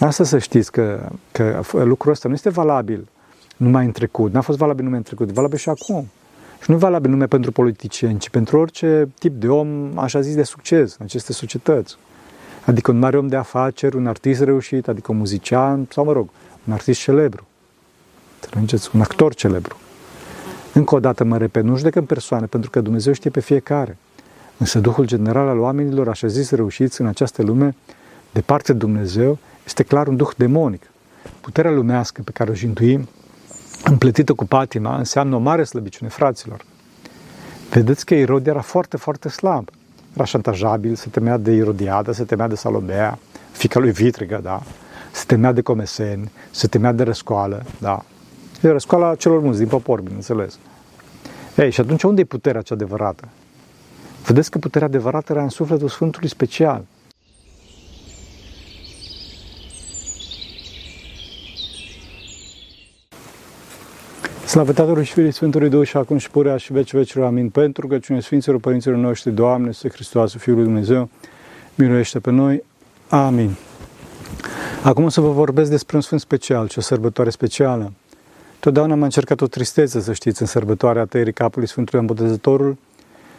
Asta să știți că, că lucrul ăsta nu este valabil numai în trecut, n-a fost valabil numai în trecut, e valabil și acum. Și nu e valabil numai pentru politicieni, ci pentru orice tip de om, așa zis, de succes în aceste societăți. Adică un mare om de afaceri, un artist reușit, adică un muzician sau, mă rog, un artist celebru. Înțelegeți? Un actor celebru. Încă o dată mă repet, nu judecăm persoane, pentru că Dumnezeu știe pe fiecare. Însă Duhul general al oamenilor, așa zis, reușiți în această lume, de parte de Dumnezeu, este clar un duh demonic. Puterea lumească pe care o jintuim, împletită cu patima, înseamnă o mare slăbiciune, fraților. Vedeți că Irod era foarte, foarte slab. Era șantajabil, se temea de Irodiada, se temea de Salomea, fica lui Vitrigă, da? Se temea de comeseni, se temea de răscoală, da? E răscoala celor mulți, din popor, bineînțeles. Ei, și atunci unde e puterea cea adevărată? Vedeți că puterea adevărată era în sufletul Sfântului special. Slavă Tatălui și Fiului Sfântului Duh și acum și purea și veci vecilor. Amin. Pentru că cine Sfinților Părinților noștri, Doamne, Să Hristos, Fiul lui Dumnezeu, miluiește pe noi. Amin. Acum o să vă vorbesc despre un sfânt special, ce o sărbătoare specială. Totdeauna m-a încercat o tristețe, să știți, în sărbătoarea tăierii capului Sfântului Îmbotezătorul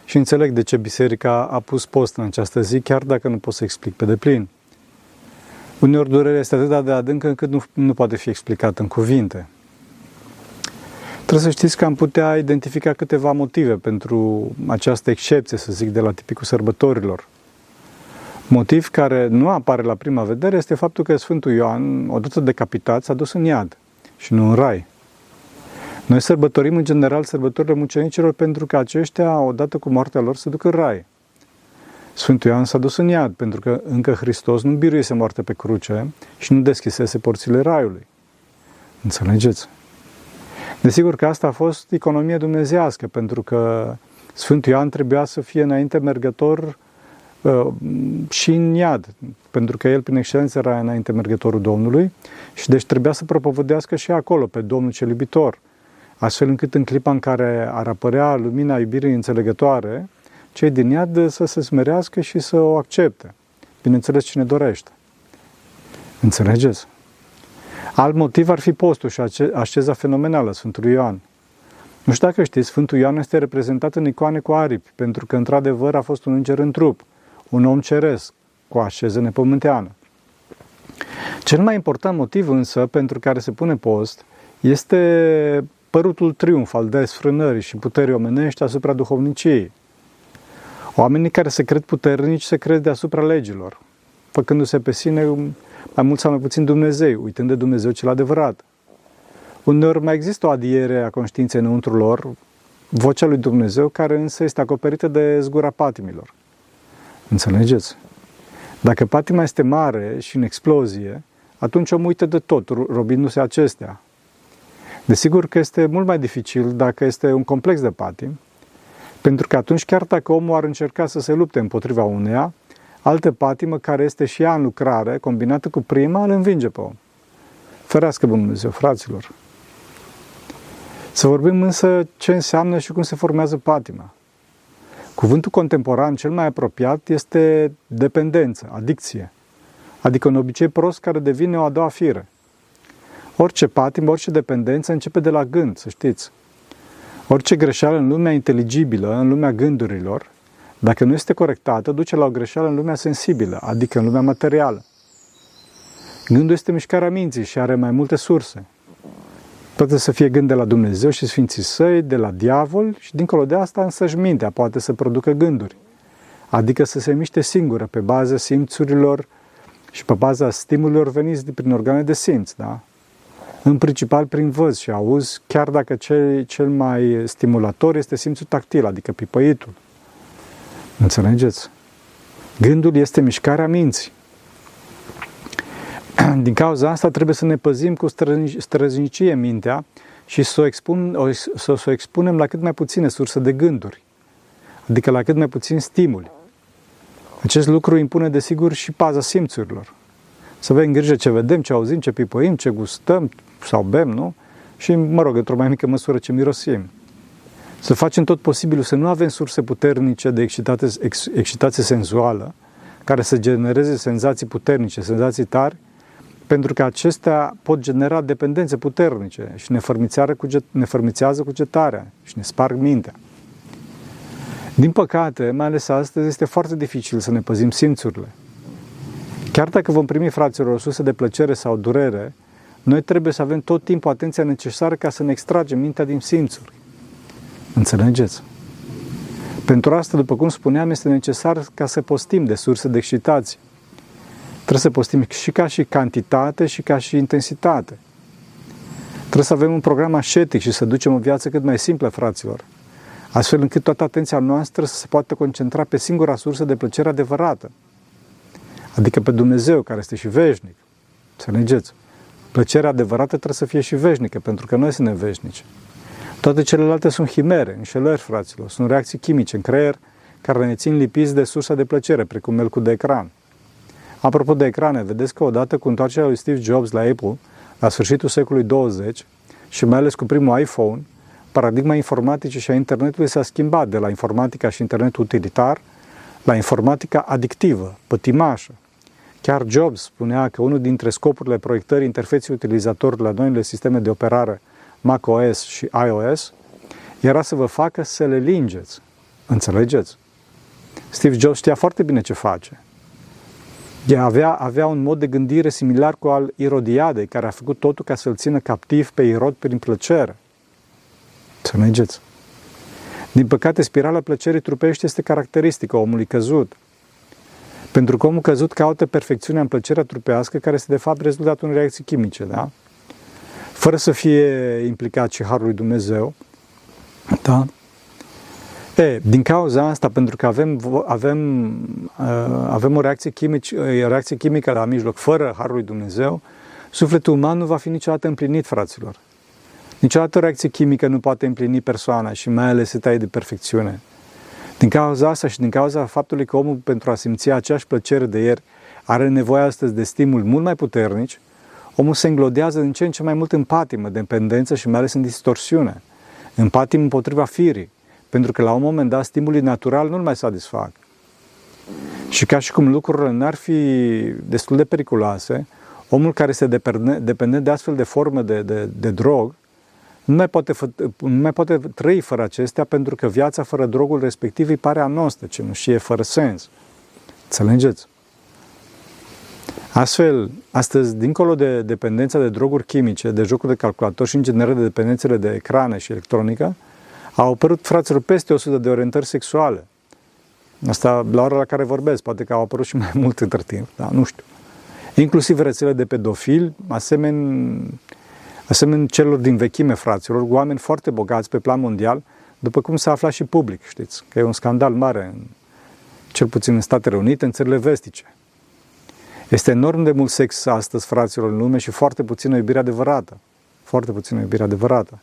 și înțeleg de ce biserica a pus post în această zi, chiar dacă nu pot să explic pe deplin. Uneori durerea este atât de adâncă încât nu, nu poate fi explicată în cuvinte. Trebuie să știți că am putea identifica câteva motive pentru această excepție, să zic, de la tipicul sărbătorilor. Motiv care nu apare la prima vedere este faptul că Sfântul Ioan, odată decapitat, s-a dus în iad și nu în rai. Noi sărbătorim în general sărbătorile mucenicilor pentru că aceștia, odată cu moartea lor, se duc în rai. Sfântul Ioan s-a dus în iad pentru că încă Hristos nu biruise moarte pe cruce și nu deschisese porțile raiului. Înțelegeți? Desigur că asta a fost economie dumnezească, pentru că Sfântul Ioan trebuia să fie înainte mergător uh, și în iad, pentru că el prin excelență era înainte mergătorul Domnului și deci trebuia să propovădească și acolo pe Domnul cel iubitor, astfel încât în clipa în care ar apărea lumina iubirii înțelegătoare, cei din iad să se smerească și să o accepte. Bineînțeles, cine dorește. Înțelegeți? Alt motiv ar fi postul și asceza fenomenală Sfântului Ioan. Nu știu dacă știți, Sfântul Ioan este reprezentat în icoane cu aripi, pentru că într-adevăr a fost un înger în trup, un om ceresc, cu așeză nepământeană. Cel mai important motiv însă pentru care se pune post este părutul triumf al desfrânării și puterii omenești asupra duhovniciei. Oamenii care se cred puternici se cred deasupra legilor, făcându-se pe sine mai mult sau mai puțin Dumnezeu, uitând de Dumnezeu cel adevărat. Uneori mai există o adiere a conștiinței înăuntru lor, vocea lui Dumnezeu, care însă este acoperită de zgura patimilor. Înțelegeți? Dacă patima este mare și în explozie, atunci om uită de tot, robindu-se acestea. Desigur că este mult mai dificil dacă este un complex de patim, pentru că atunci, chiar dacă omul ar încerca să se lupte împotriva uneia, altă patimă care este și ea în lucrare, combinată cu prima, îl învinge pe om. Ferească Dumnezeu, fraților! Să vorbim însă ce înseamnă și cum se formează patima. Cuvântul contemporan cel mai apropiat este dependență, adicție, adică un obicei prost care devine o a doua fire. Orice patimă, orice dependență începe de la gând, să știți. Orice greșeală în lumea inteligibilă, în lumea gândurilor, dacă nu este corectată, duce la o greșeală în lumea sensibilă, adică în lumea materială. Gândul este mișcarea minții și are mai multe surse. Poate să fie gând de la Dumnezeu și Sfinții Săi, de la diavol și dincolo de asta însăși mintea poate să producă gânduri. Adică să se miște singură pe baza simțurilor și pe baza stimulilor veniți prin organe de simț, da? În principal prin văz și auz, chiar dacă cel, cel mai stimulator este simțul tactil, adică pipăitul. Înțelegeți? Gândul este mișcarea minții. Din cauza asta trebuie să ne păzim cu străznicie mintea și să o, expun, să, să o expunem la cât mai puține surse de gânduri, adică la cât mai puțin stimuli. Acest lucru impune, desigur, și paza simțurilor. Să avem grijă ce vedem, ce auzim, ce pipăim, ce gustăm sau bem, nu? Și, mă rog, într-o mai mică măsură ce mirosim. Să facem tot posibilul să nu avem surse puternice de excitație, excitație senzuală, care să genereze senzații puternice, senzații tari, pentru că acestea pot genera dependențe puternice și ne, cuget, ne fărmițează cugetarea și ne sparg mintea. Din păcate, mai ales astăzi, este foarte dificil să ne păzim simțurile. Chiar dacă vom primi, fraților, o sursă de plăcere sau durere, noi trebuie să avem tot timpul atenția necesară ca să ne extragem mintea din simțuri. Înțelegeți? Pentru asta, după cum spuneam, este necesar ca să postim de surse de excitație. Trebuie să postim și ca și cantitate și ca și intensitate. Trebuie să avem un program ascetic și să ducem o viață cât mai simplă, fraților, astfel încât toată atenția noastră să se poată concentra pe singura sursă de plăcere adevărată, adică pe Dumnezeu, care este și veșnic. Să Înțelegeți? Plăcerea adevărată trebuie să fie și veșnică, pentru că noi suntem veșnici. Toate celelalte sunt chimere, înșelări, fraților, sunt reacții chimice în creier care ne țin lipiți de sursa de plăcere, precum melcul de ecran. Apropo de ecrane, vedeți că odată cu întoarcerea lui Steve Jobs la Apple, la sfârșitul secolului 20 și mai ales cu primul iPhone, paradigma informaticii și a internetului s-a schimbat de la informatica și internetul utilitar la informatica adictivă, pătimașă. Chiar Jobs spunea că unul dintre scopurile proiectării interfeței utilizatorului la noile sisteme de operare macOS și iOS era să vă facă să le lingeți. Înțelegeți? Steve Jobs știa foarte bine ce face. Ea avea, avea un mod de gândire similar cu al Irodiadei, care a făcut totul ca să-l țină captiv pe Irod prin plăcere. Să mergeți. Din păcate, spirala plăcerii trupești este caracteristică omului căzut. Pentru că omul căzut caută perfecțiunea în plăcerea trupească, care este de fapt rezultatul unei reacții chimice, da? Fără să fie implicat și Harul lui Dumnezeu, da? E, din cauza asta, pentru că avem, avem, uh, avem o reacție, chimic, o reacție chimică la mijloc, fără Harul lui Dumnezeu, sufletul uman nu va fi niciodată împlinit, fraților. Niciodată o reacție chimică nu poate împlini persoana și mai ales taie de perfecțiune. Din cauza asta și din cauza faptului că omul, pentru a simți aceeași plăcere de ieri, are nevoie astăzi de stimul mult mai puternici, omul se înglodează din ce în ce mai mult în patimă, dependență și mai ales în distorsiune. În patimă împotriva firii, pentru că la un moment dat stimulii natural nu-l mai satisfac. Și ca și cum lucrurile n-ar fi destul de periculoase, omul care se depende de astfel de forme de, de, de drog, nu mai, poate, nu mai poate trăi fără acestea pentru că viața fără drogul respectiv îi pare anostă, și e fără sens. Înțelegeți? Astfel, astăzi, dincolo de dependența de droguri chimice, de jocuri de calculator și în general de dependențele de ecrane și electronică, au apărut, fraților, peste 100 de orientări sexuale. Asta la ora la care vorbesc, poate că au apărut și mai mult între timp, da, nu știu. Inclusiv rețele de pedofili, asemenea, asemenea celor din vechime, fraților, oameni foarte bogați pe plan mondial, după cum s-a aflat și public, știți, că e un scandal mare, în, cel puțin în Statele Unite, în țările vestice. Este enorm de mult sex astăzi, fraților, în lume și foarte puțină iubire adevărată. Foarte puțină iubire adevărată.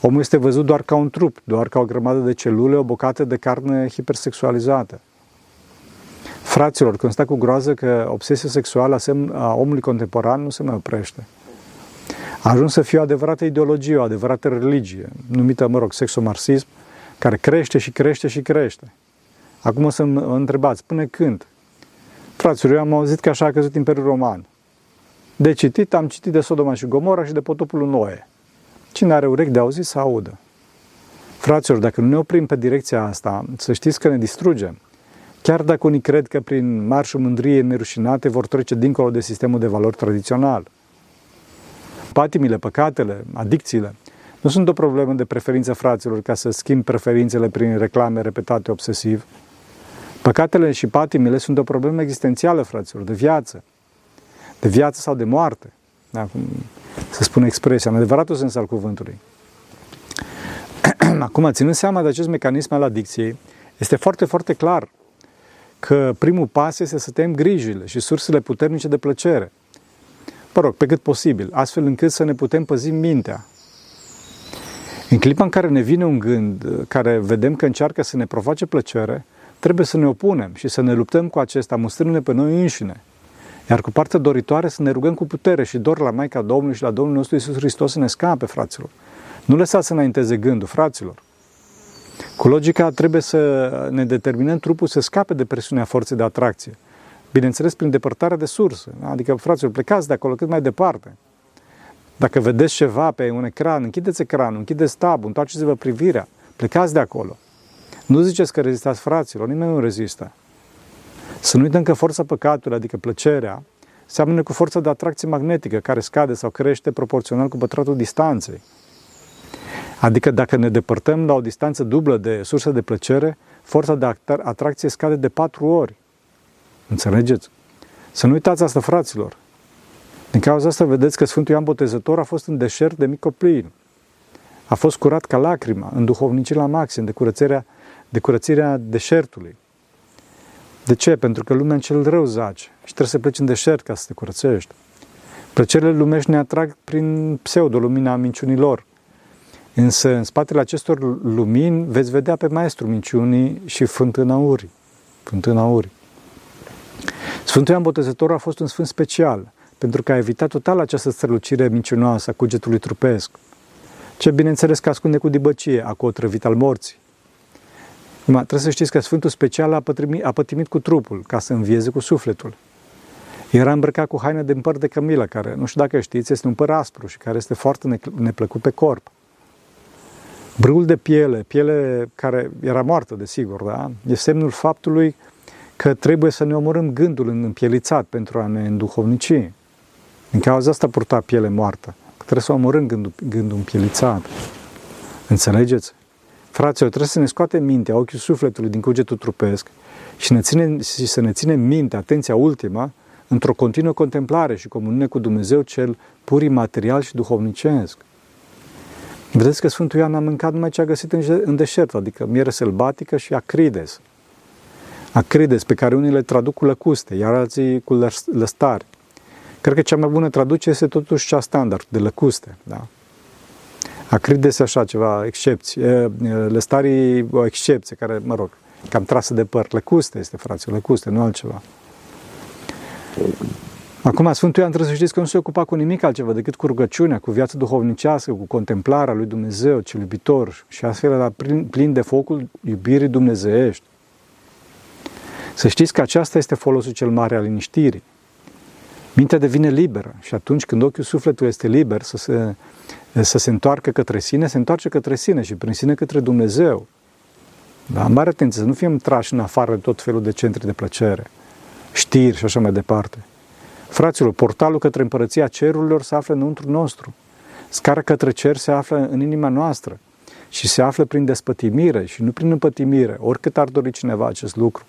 Omul este văzut doar ca un trup, doar ca o grămadă de celule, o bucată de carne hipersexualizată. Fraților, când cu groază că obsesia sexuală a omului contemporan nu se mai oprește. A ajuns să fie o adevărată ideologie, o adevărată religie, numită, mă rog, sexomarxism, care crește și crește și crește. Acum să mă întrebați, până când? Fraților, eu am auzit că așa a căzut Imperiul Roman. De citit, am citit de Sodoma și Gomora și de potopul Noe. Cine are urechi de auzit să audă. Fraților, dacă nu ne oprim pe direcția asta, să știți că ne distrugem. Chiar dacă unii cred că prin marșul mândriei nerușinate vor trece dincolo de sistemul de valori tradițional. Patimile, păcatele, adicțiile, nu sunt o problemă de preferință fraților ca să schimb preferințele prin reclame repetate obsesiv. Păcatele și patimile sunt o problemă existențială, fraților, de viață. De viață sau de moarte. Acum, să spun expresia, în adevăratul sens al cuvântului. Acum, ținând seama de acest mecanism al adicției, este foarte, foarte clar că primul pas este să tem grijile și sursele puternice de plăcere. Mă rog, pe cât posibil, astfel încât să ne putem păzi mintea. În clipa în care ne vine un gând care vedem că încearcă să ne provoace plăcere, trebuie să ne opunem și să ne luptăm cu acesta, mustrându-ne pe noi înșine, iar cu partea doritoare să ne rugăm cu putere și dor la Maica Domnului și la Domnul nostru Isus Hristos să ne scape, fraților. Nu lăsați să înainteze gândul, fraților. Cu logica trebuie să ne determinăm trupul să scape de presiunea forței de atracție. Bineînțeles, prin depărtarea de sursă. Adică, fraților, plecați de acolo cât mai departe. Dacă vedeți ceva pe un ecran, închideți ecranul, închideți tabul, întoarceți-vă privirea, plecați de acolo. Nu ziceți că rezistați fraților, nimeni nu rezistă. Să nu uităm că forța păcatului, adică plăcerea, seamănă cu forța de atracție magnetică, care scade sau crește proporțional cu pătratul distanței. Adică dacă ne depărtăm la o distanță dublă de sursă de plăcere, forța de atracție scade de patru ori. Înțelegeți? Să nu uitați asta, fraților. Din cauza asta vedeți că Sfântul Ioan Botezător a fost în deșert de micoplin. A fost curat ca lacrima, în duhovnicii la maxim, de curățirea, de curățirea deșertului. De ce? Pentru că lumea în cel rău zace și trebuie să pleci în deșert ca să te curățești. Plăcerile lumești ne atrag prin pseudo-lumina minciunilor. Însă, în spatele acestor lumini, veți vedea pe Maestru minciunii și fântâna urii. Fântâna urii. Sfântul Ioan Botezător a fost un sfânt special, pentru că a evitat total această strălucire mincinoasă a cugetului trupesc. Ce bineînțeles că ascunde cu dibăcie a otrăvit al morții. Acum, trebuie să știți că Sfântul Special a pătimit, a pătimit cu trupul ca să învieze cu sufletul. Era îmbrăcat cu haine de păr de cămilă, care, nu știu dacă știți, este un păr aspru și care este foarte neplăcut pe corp. Brâul de piele, piele care era moartă, desigur, da? e semnul faptului că trebuie să ne omorâm gândul în împielițat pentru a ne înduhovnici. Din cauza asta purta piele moartă. Că trebuie să omorâm gândul, gândul împielițat. Înțelegeți? Fraților, trebuie să ne scoatem mintea, ochiul sufletului din cugetul trupesc și, ne ține, și să ne ținem mintea, atenția ultima, într-o continuă contemplare și comuniune cu Dumnezeu cel pur material și duhovnicesc. Vedeți că Sfântul Ioan a mâncat numai ce a găsit în, în deșert, adică miere sălbatică și acrides. Acrides, pe care unii le traduc cu lăcuste, iar alții cu lăstari. Cred că cea mai bună traducere este totuși cea standard, de lăcuste. Da? Acrides așa ceva, excepție. Lăstarii o excepție, care, mă rog, cam trasă de păr. Lăcuste este, fraților, lăcuste, nu altceva. Acum, Sfântul Ioan trebuie să știți că nu se ocupa cu nimic altceva decât cu rugăciunea, cu viața duhovnicească, cu contemplarea lui Dumnezeu, cel iubitor, și astfel era plin de focul iubirii dumnezeiești. Să știți că aceasta este folosul cel mare al liniștirii. Mintea devine liberă și atunci când ochiul sufletului este liber să se, să se întoarcă către sine, se întoarce către sine și prin sine către Dumnezeu. Da? Mare atenție, să nu fim trași în afară de tot felul de centri de plăcere, știri și așa mai departe. Fraților, portalul către împărăția cerurilor se află înăuntru nostru. Scara către cer se află în inima noastră și se află prin despătimire și nu prin împătimire, oricât ar dori cineva acest lucru.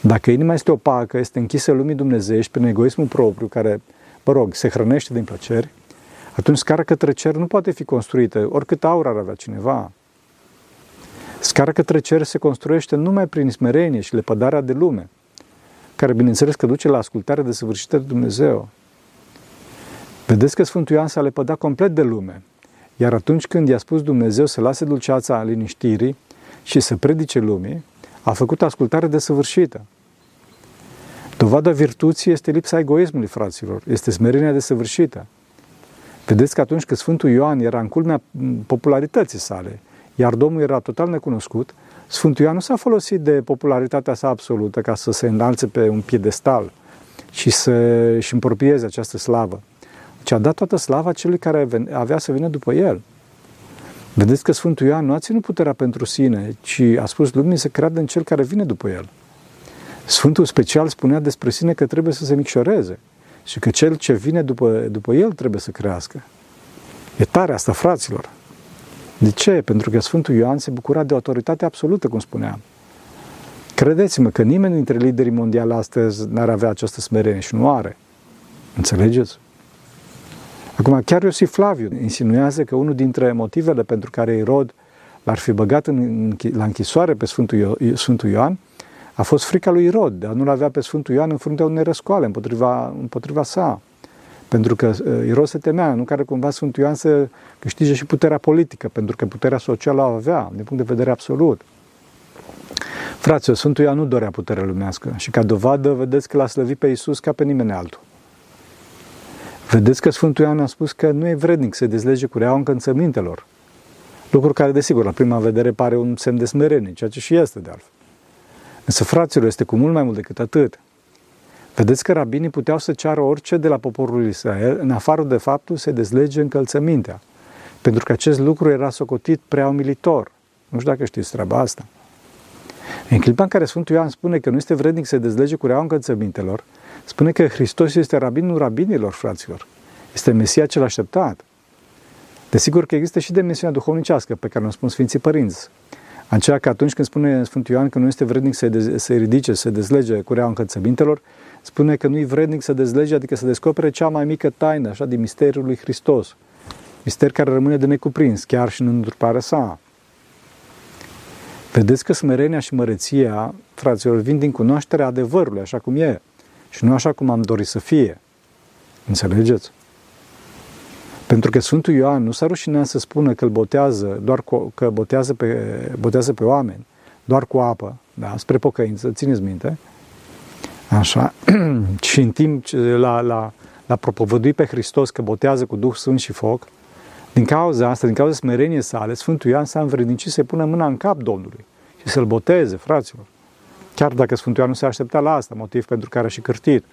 Dacă inima este opacă, este închisă lumii dumnezeiești prin egoismul propriu, care, mă rog, se hrănește din plăceri, atunci scara către cer nu poate fi construită, oricât aur ar avea cineva. Scara către cer se construiește numai prin smerenie și lepădarea de lume, care bineînțeles că duce la ascultare de săvârșită de Dumnezeu. Vedeți că Sfântul Ioan s-a lepădat complet de lume, iar atunci când i-a spus Dumnezeu să lase dulceața liniștirii și să predice lumii, a făcut ascultare desăvârșită. Dovada virtuții este lipsa egoismului, fraților, este smerenia desăvârșită. Vedeți că atunci când Sfântul Ioan era în culmea popularității sale, iar Domnul era total necunoscut, Sfântul Ioan nu s-a folosit de popularitatea sa absolută ca să se înalțe pe un piedestal și să își împroprieze această slavă, ci a dat toată slava celui care avea să vină după el. Vedeți că Sfântul Ioan nu a ținut puterea pentru sine, ci a spus lumii să creadă în cel care vine după el. Sfântul special spunea despre sine că trebuie să se micșoreze și că cel ce vine după, după el trebuie să crească. E tare asta, fraților. De ce? Pentru că Sfântul Ioan se bucura de autoritate absolută, cum spuneam. Credeți-mă că nimeni dintre liderii mondiali astăzi n-ar avea această smerenie și nu are. Înțelegeți? Acum, chiar Iosif Flaviu insinuează că unul dintre motivele pentru care Irod l-ar fi băgat în, la închisoare pe Sfântul, Sfântul Ioan a fost frica lui Irod de a nu-l avea pe Sfântul Ioan în fruntea unei răscoale împotriva, împotriva sa. Pentru că uh, Irod se temea, nu care cumva Sfântul Ioan să câștige și puterea politică, pentru că puterea socială o avea, din punct de vedere absolut. Fraților, Sfântul Ioan nu dorea puterea lumească și ca dovadă vedeți că l-a slăvit pe Iisus ca pe nimeni altul. Vedeți că Sfântul Ioan a spus că nu e vrednic să dezlege cureaua încălțămintelor. Lucru care, desigur, la prima vedere pare un semn de smerenie, ceea ce și este de altfel. Însă, fraților, este cu mult mai mult decât atât. Vedeți că rabinii puteau să ceară orice de la poporul Israel, în afară de faptul să dezlege încălțămintea, pentru că acest lucru era socotit prea umilitor. Nu știu dacă știți treaba asta. În clipa în care Sfântul Ioan spune că nu este vrednic să dezlege cureaua încălțămintelor, spune că Hristos este rabinul rabinilor, fraților. Este Mesia cel așteptat. Desigur că există și dimensiunea duhovnicească pe care ne-o spun Sfinții Părinți. Aceea că atunci când spune Sfântul Ioan că nu este vrednic să se ridice, să dezlege cureaua încălțămintelor, spune că nu e vrednic să dezlege, adică să descopere cea mai mică taină, așa, din misterul lui Hristos. Mister care rămâne de necuprins, chiar și în întruparea sa. Vedeți că smerenia și măreția, fraților, vin din cunoașterea adevărului, așa cum e, și nu așa cum am dorit să fie. Înțelegeți? Pentru că Sfântul Ioan nu s-a rușinat să spună că îl botează, doar cu, că botează pe, botează pe oameni, doar cu apă, da, spre pocăință, țineți minte, Așa. și în timp ce la, la, la propovădui pe Hristos că botează cu Duh Sfânt și foc, din cauza asta, din cauza smereniei sale, Sfântul Ioan s-a învrednicit să-i pună mâna în cap Domnului și să-l boteze, fraților. Chiar dacă Sfântul Ioan nu se aștepta la asta, motiv pentru care a și cârtit.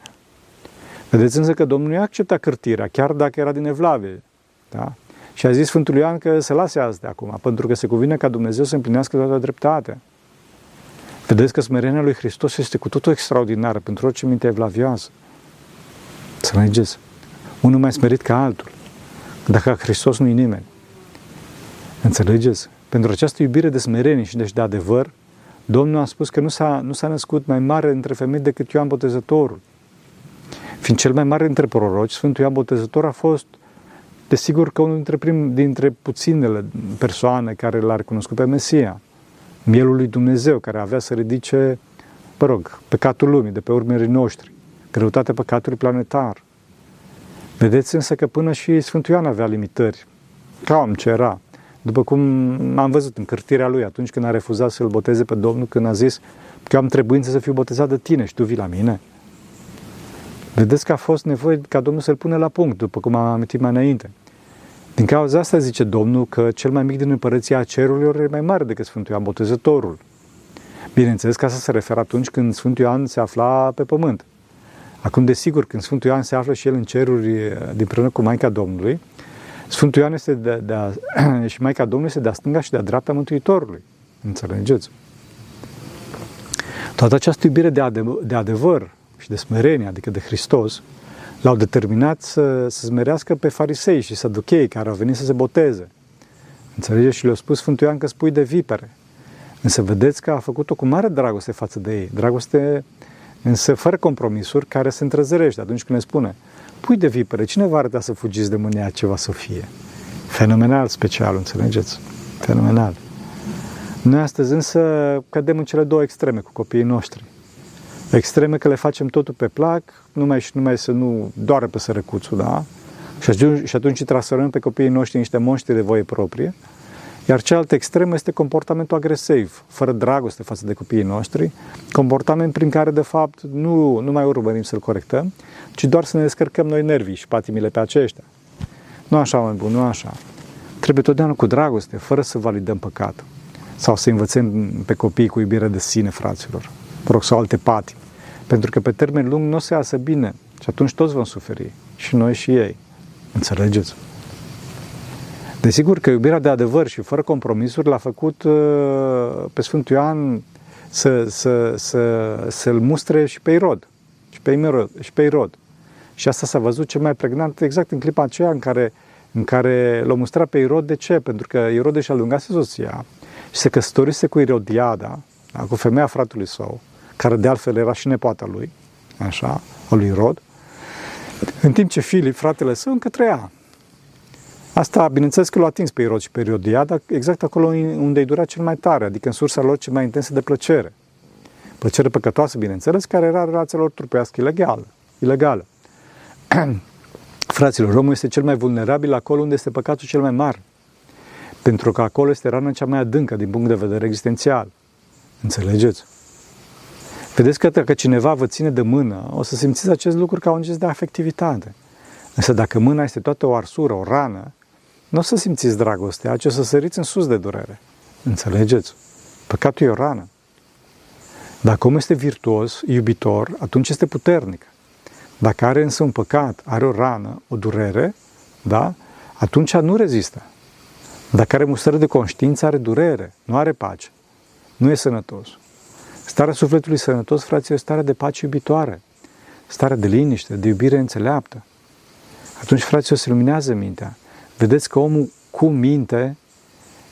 Vedeți însă că Domnul nu i-a acceptat cârtirea, chiar dacă era din Evlavie. Da? Și a zis Sfântul Ioan că se lase azi de acum, pentru că se cuvine ca Dumnezeu să împlinească toată dreptatea. Vedeți că smerenia lui Hristos este cu totul extraordinară pentru orice minte evlavioasă. Să mergeți. Unul mai smerit ca altul. Dacă Hristos nu-i nimeni. Înțelegeți? Pentru această iubire de smerenie și deci de adevăr, Domnul a spus că nu s-a, nu s-a născut mai mare între femei decât Ioan Botezătorul. Fiind cel mai mare dintre proroci, Sfântul Ioan Botezător a fost, desigur, că unul dintre, prim, dintre puținele persoane care l-a recunoscut pe Mesia mielul lui Dumnezeu, care avea să ridice, mă rog, păcatul lumii, de pe urmerii noștri, greutatea păcatului planetar. Vedeți însă că până și Sfântul Ioan avea limitări. Cam ce era. După cum am văzut în cărtirea lui, atunci când a refuzat să-l boteze pe Domnul, când a zis că am trebuință să fiu botezat de tine și tu vii la mine. Vedeți că a fost nevoie ca Domnul să-l pune la punct, după cum am amintit mai înainte. Din cauza asta zice Domnul că cel mai mic din împărăția cerurilor e mai mare decât Sfântul Ioan Botezătorul. Bineînțeles că asta se referă atunci când Sfântul Ioan se afla pe pământ. Acum, desigur, când Sfântul Ioan se află și el în ceruri din prână cu Maica Domnului, Sfântul Ioan este de, de a, și Maica Domnului este de-a stânga și de-a dreapta Mântuitorului. Înțelegeți? Toată această iubire de, adev- de adevăr și de smerenie, adică de Hristos, l-au determinat să, să smerească pe farisei și saduchei care au venit să se boteze. Înțelegeți? Și le-au spus Sfântul Ioan că spui de vipere. Însă vedeți că a făcut-o cu mare dragoste față de ei. Dragoste însă fără compromisuri, care se întrezărește atunci când ne spune pui de vipere, cine va arăta să fugiți de mânia ceva să fie? Fenomenal special, înțelegeți? Fenomenal. Noi astăzi însă cădem în cele două extreme cu copiii noștri extreme că le facem totul pe plac, numai și numai să nu doară pe sărăcuțul, da? Și atunci, și atunci trasărăm pe copiii noștri niște monștri de voie proprie. Iar cealaltă extremă este comportamentul agresiv, fără dragoste față de copiii noștri, comportament prin care, de fapt, nu, nu mai urmărim să-l corectăm, ci doar să ne descărcăm noi nervii și patimile pe aceștia. Nu așa, mai bun, nu așa. Trebuie totdeauna cu dragoste, fără să validăm păcatul. Sau să învățăm pe copii cu iubire de sine, fraților mă rog, sau alte pati. Pentru că pe termen lung nu o să iasă bine și atunci toți vom suferi, și noi și ei. Înțelegeți? Desigur că iubirea de adevăr și fără compromisuri l-a făcut uh, pe Sfântul Ioan să, să, să, să-l mustre și pe Irod. Și pe Irod. Și, pe Irod. și asta s-a văzut cel mai pregnant exact în clipa aceea în care, în care l-a mustrat pe Irod. De ce? Pentru că Irod și-a lungase soția și se căsătorise cu Irodiada, da, cu femeia fratului său care de altfel era și nepoata lui, așa, a lui Rod, în timp ce Filip, fratele său, încă trăia. Asta, bineînțeles că l-a atins pe Irod și pe dar exact acolo unde îi durea cel mai tare, adică în sursa lor cel mai intensă de plăcere. Plăcere păcătoasă, bineînțeles, care era relația lor trupească ilegală. ilegală. Fraților, omul este cel mai vulnerabil acolo unde este păcatul cel mai mare. Pentru că acolo este rana cea mai adâncă din punct de vedere existențial. Înțelegeți? Vedeți că dacă cineva vă ține de mână, o să simțiți acest lucru ca un gest de afectivitate. Însă dacă mâna este toată o arsură, o rană, nu o să simțiți dragostea, ci o să săriți în sus de durere. Înțelegeți? Păcatul e o rană. Dacă omul este virtuos, iubitor, atunci este puternic. Dacă are însă un păcat, are o rană, o durere, da? atunci nu rezistă. Dacă are mustrări de conștiință, are durere, nu are pace. Nu e sănătos. Starea sufletului sănătos, fraților, e starea de pace iubitoare, starea de liniște, de iubire înțeleaptă. Atunci, fraților, se luminează mintea. Vedeți că omul cu minte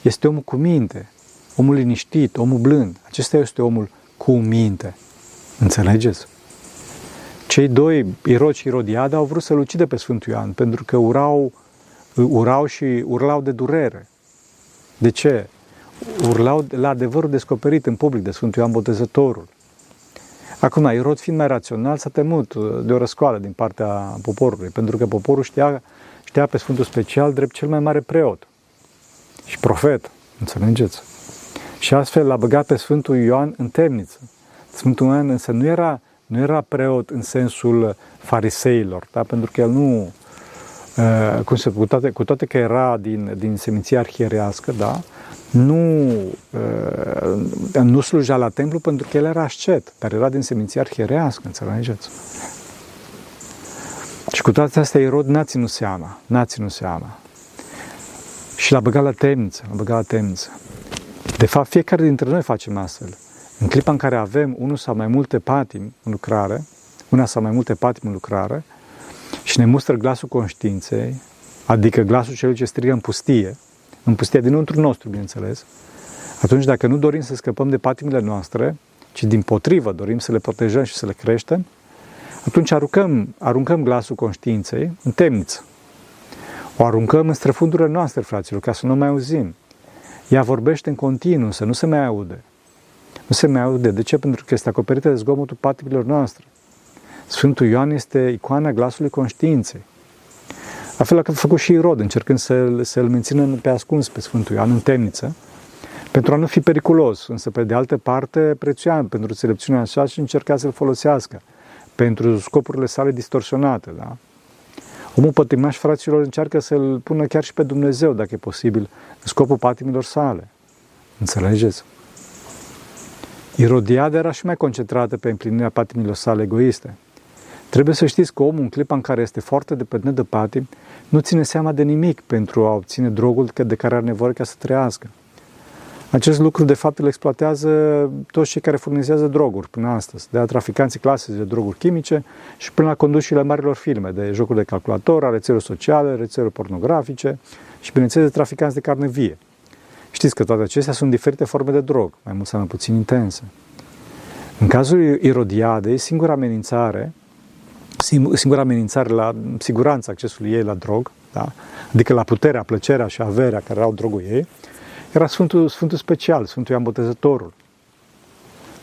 este omul cu minte, omul liniștit, omul blând. Acesta este omul cu minte. Înțelegeți? Cei doi, Irod și Irodiada, au vrut să-l ucide pe Sfântul Ioan, pentru că urau, urau și urlau de durere. De ce? Urlau la adevărul descoperit în public de Sfântul Ioan Botezătorul. Acum, Irod, fiind mai rațional, s-a temut de o răscoală din partea poporului, pentru că poporul știa, știa pe Sfântul Special drept cel mai mare preot și profet, înțelegeți? Și astfel l-a băgat pe Sfântul Ioan în temniță. Sfântul Ioan însă nu era, nu era preot în sensul fariseilor, da? pentru că el nu, uh, cum se, cu, toate, cu toate că era din, din seminția arhierească, da? Nu, uh, nu sluja la templu pentru că el era ascet, dar era din seminția arhierească, înțelegeți? Și cu toate astea Irod n-a ținut seama, n-a ținut seama. Și l-a băgat la temniță, l-a băgat la temniță. De fapt, fiecare dintre noi facem astfel. În clipa în care avem unul sau mai multe patimi în lucrare, una sau mai multe patimi în lucrare, și ne mustră glasul conștiinței, adică glasul celui ce strigă în pustie, în pustie dinăuntru nostru, bineînțeles, atunci dacă nu dorim să scăpăm de patimile noastre, ci din potrivă dorim să le protejăm și să le creștem, atunci aruncăm, aruncăm glasul conștiinței în temniță. O aruncăm în străfundurile noastre, fraților, ca să nu mai auzim. Ea vorbește în continuu, să nu se mai aude. Nu se mai aude. De ce? Pentru că este acoperită de zgomotul patimilor noastre. Sfântul Ioan este icoana glasului conștiinței. La fel a făcut și Irod, încercând să-l, să-l mențină pe ascuns pe Sfântul Ioan în temniță, pentru a nu fi periculos, însă pe de altă parte prețuia pentru înțelepciunea așa și încerca să-l folosească pentru scopurile sale distorsionate. Da? Omul pătimaș, fraților, încearcă să-l pună chiar și pe Dumnezeu, dacă e posibil, în scopul patimilor sale. Înțelegeți? Irodiada era și mai concentrată pe împlinirea patimilor sale egoiste. Trebuie să știți că omul, în clipa în care este foarte dependent de patim, nu ține seama de nimic pentru a obține drogul de care are nevoie ca să trăiască. Acest lucru, de fapt, îl exploatează toți cei care furnizează droguri până astăzi, de la traficanții clasici de droguri chimice și până la condușile marilor filme, de jocuri de calculator, rețeluri sociale, rețeluri pornografice și, bineînțeles, de traficanți de carne vie. Știți că toate acestea sunt diferite forme de drog, mai mult sau mai puțin intense. În cazul Irodiadei, singura amenințare, singura amenințare la siguranța accesului ei la drog, da? adică la puterea, plăcerea și averea care au drogul ei, era Sfântul, Sfântul Special, Sfântul Ioan Botezătorul.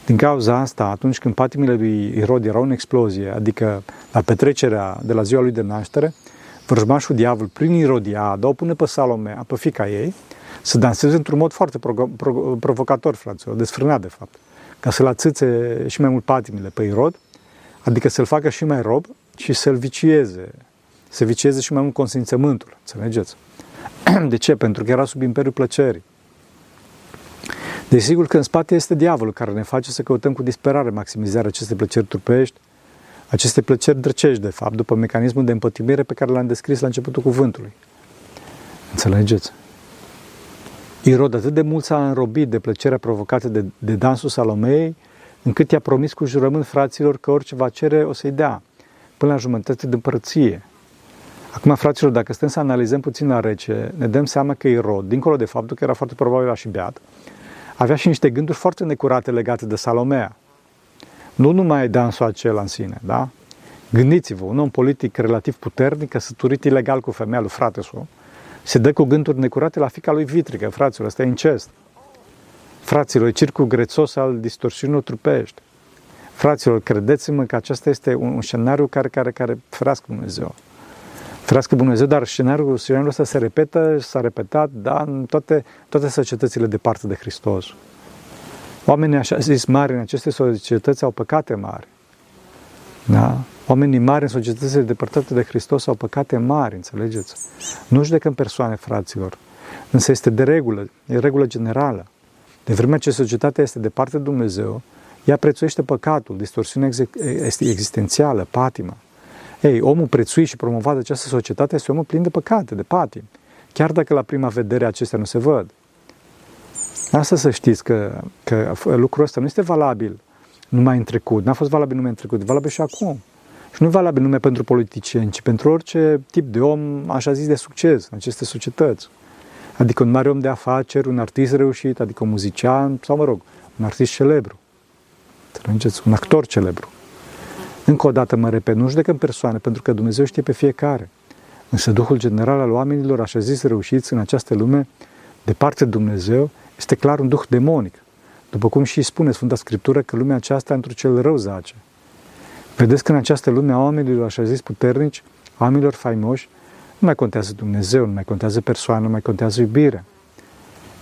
Din cauza asta, atunci când patimile lui Irod erau în explozie, adică la petrecerea de la ziua lui de naștere, vrăjmașul diavol, prin Irodiada, o pune pe Salome, pe fica ei, să danseze într-un mod foarte pro- pro- provocator, fraților, desfrânat de fapt, ca să-l atâțe și mai mult patimile pe Irod, adică să-l facă și mai rob și să-l vicieze, să vicieze și mai mult consimțământul, înțelegeți? De ce? Pentru că era sub imperiul plăcerii. Desigur că în spate este diavolul care ne face să căutăm cu disperare maximizarea acestei plăceri trupești, aceste plăceri drăcești, de fapt, după mecanismul de împătimire pe care l-am descris la începutul cuvântului. Înțelegeți? Irod atât de mult s-a înrobit de plăcerea provocată de, de dansul Salomei, încât i-a promis cu jurământ fraților că orice va cere o să-i dea, până la jumătate de împărăție. Acum, fraților, dacă stăm să analizăm puțin la rece, ne dăm seama că Irod, dincolo de faptul că era foarte probabil și beat, avea și niște gânduri foarte necurate legate de Salomea. Nu numai dansul acela în sine, da? Gândiți-vă, un om politic relativ puternic, căsătorit ilegal cu femeia lui frate sau se dă cu gânduri necurate la fica lui Vitrică, fraților, ăsta e incest. Fraților, e circul grețos al distorsiunilor trupești. Fraților, credeți-mă că acesta este un, un scenariu care, care, care ferească Dumnezeu. Ferească Dumnezeu, dar scenariul, scenariul ăsta se repetă, s-a repetat, da, în toate, toate societățile departe de Hristos. Oamenii, așa zis, mari în aceste societăți au păcate mari. Da? Oamenii mari în societățile depărtate de Hristos au păcate mari, înțelegeți? Nu judecăm persoane, fraților, însă este de regulă, e regulă generală. De vreme ce societatea este departe de Dumnezeu, ea prețuiește păcatul, distorsiunea existențială, patima. Ei, omul prețuit și promovat de această societate este omul plin de păcate, de patim, chiar dacă la prima vedere acestea nu se văd. Asta să știți că, că lucrul ăsta nu este valabil numai în trecut, n-a fost valabil numai în trecut, e valabil și acum. Și nu e valabil numai pentru politicieni, ci pentru orice tip de om, așa zis, de succes în aceste societăți. Adică un mare om de afaceri, un artist reușit, adică un muzician sau, mă rog, un artist celebru. Înțelegeți? Un actor celebru. Încă o dată mă repet, nu judecăm persoane, pentru că Dumnezeu știe pe fiecare. Însă Duhul general al oamenilor, așa zis, reușiți în această lume, de parte de Dumnezeu, este clar un duh demonic. După cum și spune Sfânta Scriptură că lumea aceasta într-un cel rău zace. Vedeți că în această lume a oamenilor, așa zis, puternici, oamenilor faimoși, nu mai contează Dumnezeu, nu mai contează persoana, nu mai contează iubirea.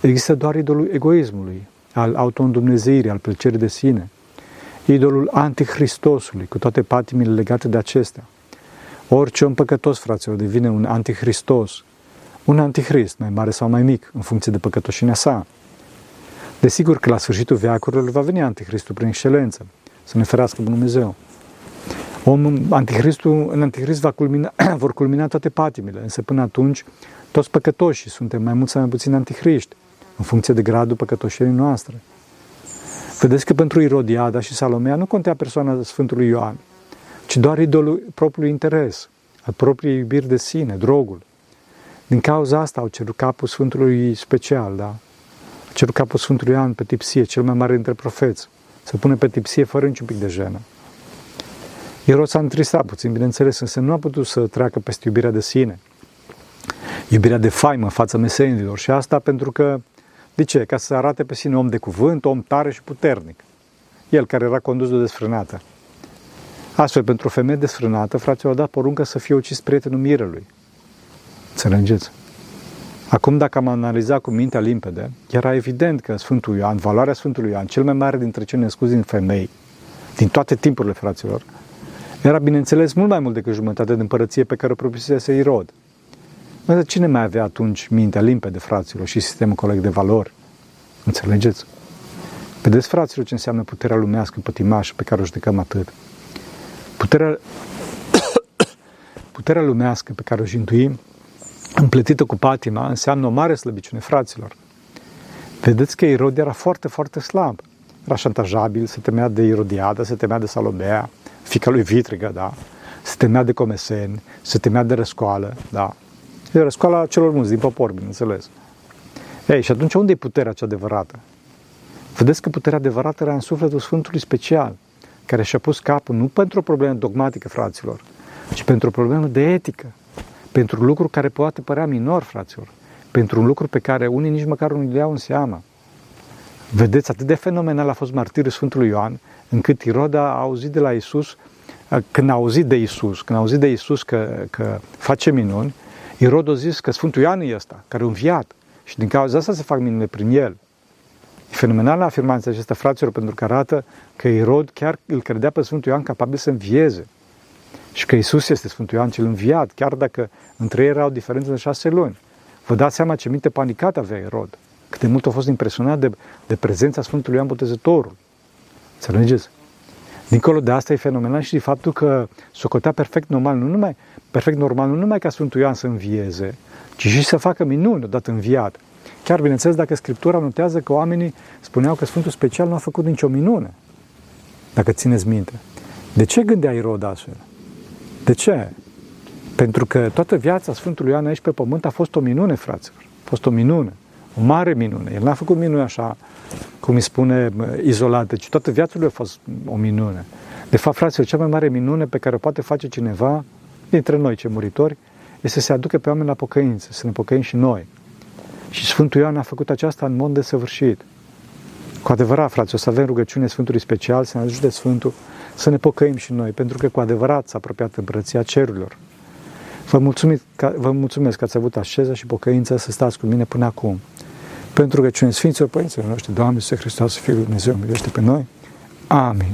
Există doar idolul egoismului, al auto-îndumnezeirii, al plăcerii de sine, idolul antichristosului, cu toate patimile legate de acestea. Orice om păcătos, fraților, devine un antichristos, un antichrist, mai mare sau mai mic, în funcție de păcătoșinea sa. Desigur că la sfârșitul veacurilor va veni antichristul prin excelență, să ne ferească Dumnezeu. Omul, antichristul, în antichrist va culmina, vor culmina toate patimile, însă până atunci toți păcătoși suntem mai mult sau mai puțin antichriști, în funcție de gradul păcătoșirii noastre. Vedeți că pentru Irodiada și Salomea nu contea persoana Sfântului Ioan, ci doar idolul propriului interes, al propriei iubiri de sine, drogul. Din cauza asta au cerut capul Sfântului special, da? A cerut capul Sfântului Ioan pe tipsie, cel mai mare dintre profeți. Se pune pe tipsie fără niciun pic de jenă. Irod s-a întristat puțin, bineînțeles, însă nu a putut să treacă peste iubirea de sine. Iubirea de faimă în fața mesenilor și asta pentru că, de ce? Ca să arate pe sine om de cuvânt, om tare și puternic. El care era condus de o desfrânată. Astfel, pentru o femeie desfrânată, frații au dat poruncă să fie ucis prietenul mirelui. Înțelegeți? Acum, dacă am analizat cu mintea limpede, era evident că Sfântul Ioan, valoarea Sfântului Ioan, cel mai mare dintre cei născuți din femei, din toate timpurile, fraților, era, bineînțeles, mult mai mult decât jumătate de împărăție pe care o propusese Irod. Însă cine mai avea atunci mintea limpede, fraților, și sistemul coleg de valori? Înțelegeți? Vedeți, fraților, ce înseamnă puterea lumească pătimașă pe care o judecăm atât. Puterea, puterea lumească pe care o jintuim, împletită cu patima, înseamnă o mare slăbiciune, fraților. Vedeți că Irod era foarte, foarte slab. Era șantajabil, se temea de Irodiada, se temea de Salomea, fica lui Vitrigă, da? Se temea de comeseni, se temea de răscoală, da? E răscoala celor mulți, din popor, bineînțeles. Ei, și atunci unde e puterea cea adevărată? Vedeți că puterea adevărată era în sufletul Sfântului special, care și-a pus capul nu pentru o problemă dogmatică, fraților, ci pentru o problemă de etică, pentru un lucru care poate părea minor, fraților, pentru un lucru pe care unii nici măcar nu le iau în seamă. Vedeți, atât de fenomenal a fost martirul Sfântului Ioan, încât Iroda a auzit de la Isus, când a auzit de Isus, când a auzit de Isus că, că face minuni, Irod a zis că Sfântul Ioan e ăsta, care a înviat. Și din cauza asta se fac minune prin el. E fenomenală afirmația acesta, fraților, pentru că arată că Irod chiar îl credea pe Sfântul Ioan capabil să învieze. Și că Isus este Sfântul Ioan cel înviat, chiar dacă între ei era o diferență de șase luni. Vă dați seama ce minte panicat avea Irod. Cât de mult a fost impresionat de, de prezența Sfântului Ioan Botezătorul. Înțelegeți? Dincolo de asta e fenomenal și de faptul că socotea perfect normal, nu numai, perfect normal, nu numai ca Sfântul Ioan să învieze, ci și să facă minuni odată înviat. Chiar, bineînțeles, dacă Scriptura notează că oamenii spuneau că Sfântul Special nu a făcut nicio minune, dacă țineți minte. De ce gândea Irod astfel? De ce? Pentru că toată viața Sfântului Ioan aici pe pământ a fost o minune, fraților. A fost o minune. O mare minune. El n-a făcut minune așa, cum îi spune, izolată, ci toată viața lui a fost o minune. De fapt, fraților, cea mai mare minune pe care o poate face cineva dintre noi, ce muritori, este să se aducă pe oameni la pocăință, să ne pocăim și noi. Și Sfântul Ioan a făcut aceasta în mod desăvârșit. Cu adevărat, frate, o să avem rugăciune Sfântului special, să ne ajute Sfântul să ne pocăim și noi, pentru că cu adevărat s-a apropiat împărăția cerurilor. Vă mulțumesc, că, vă mulțumesc că ați avut așeza și pocăință să stați cu mine până acum. Pentru că cine Sfinților Părinților noștri, Doamne, Iisuse Hristos, Fiul Dumnezeu, miluiește pe noi. Amin.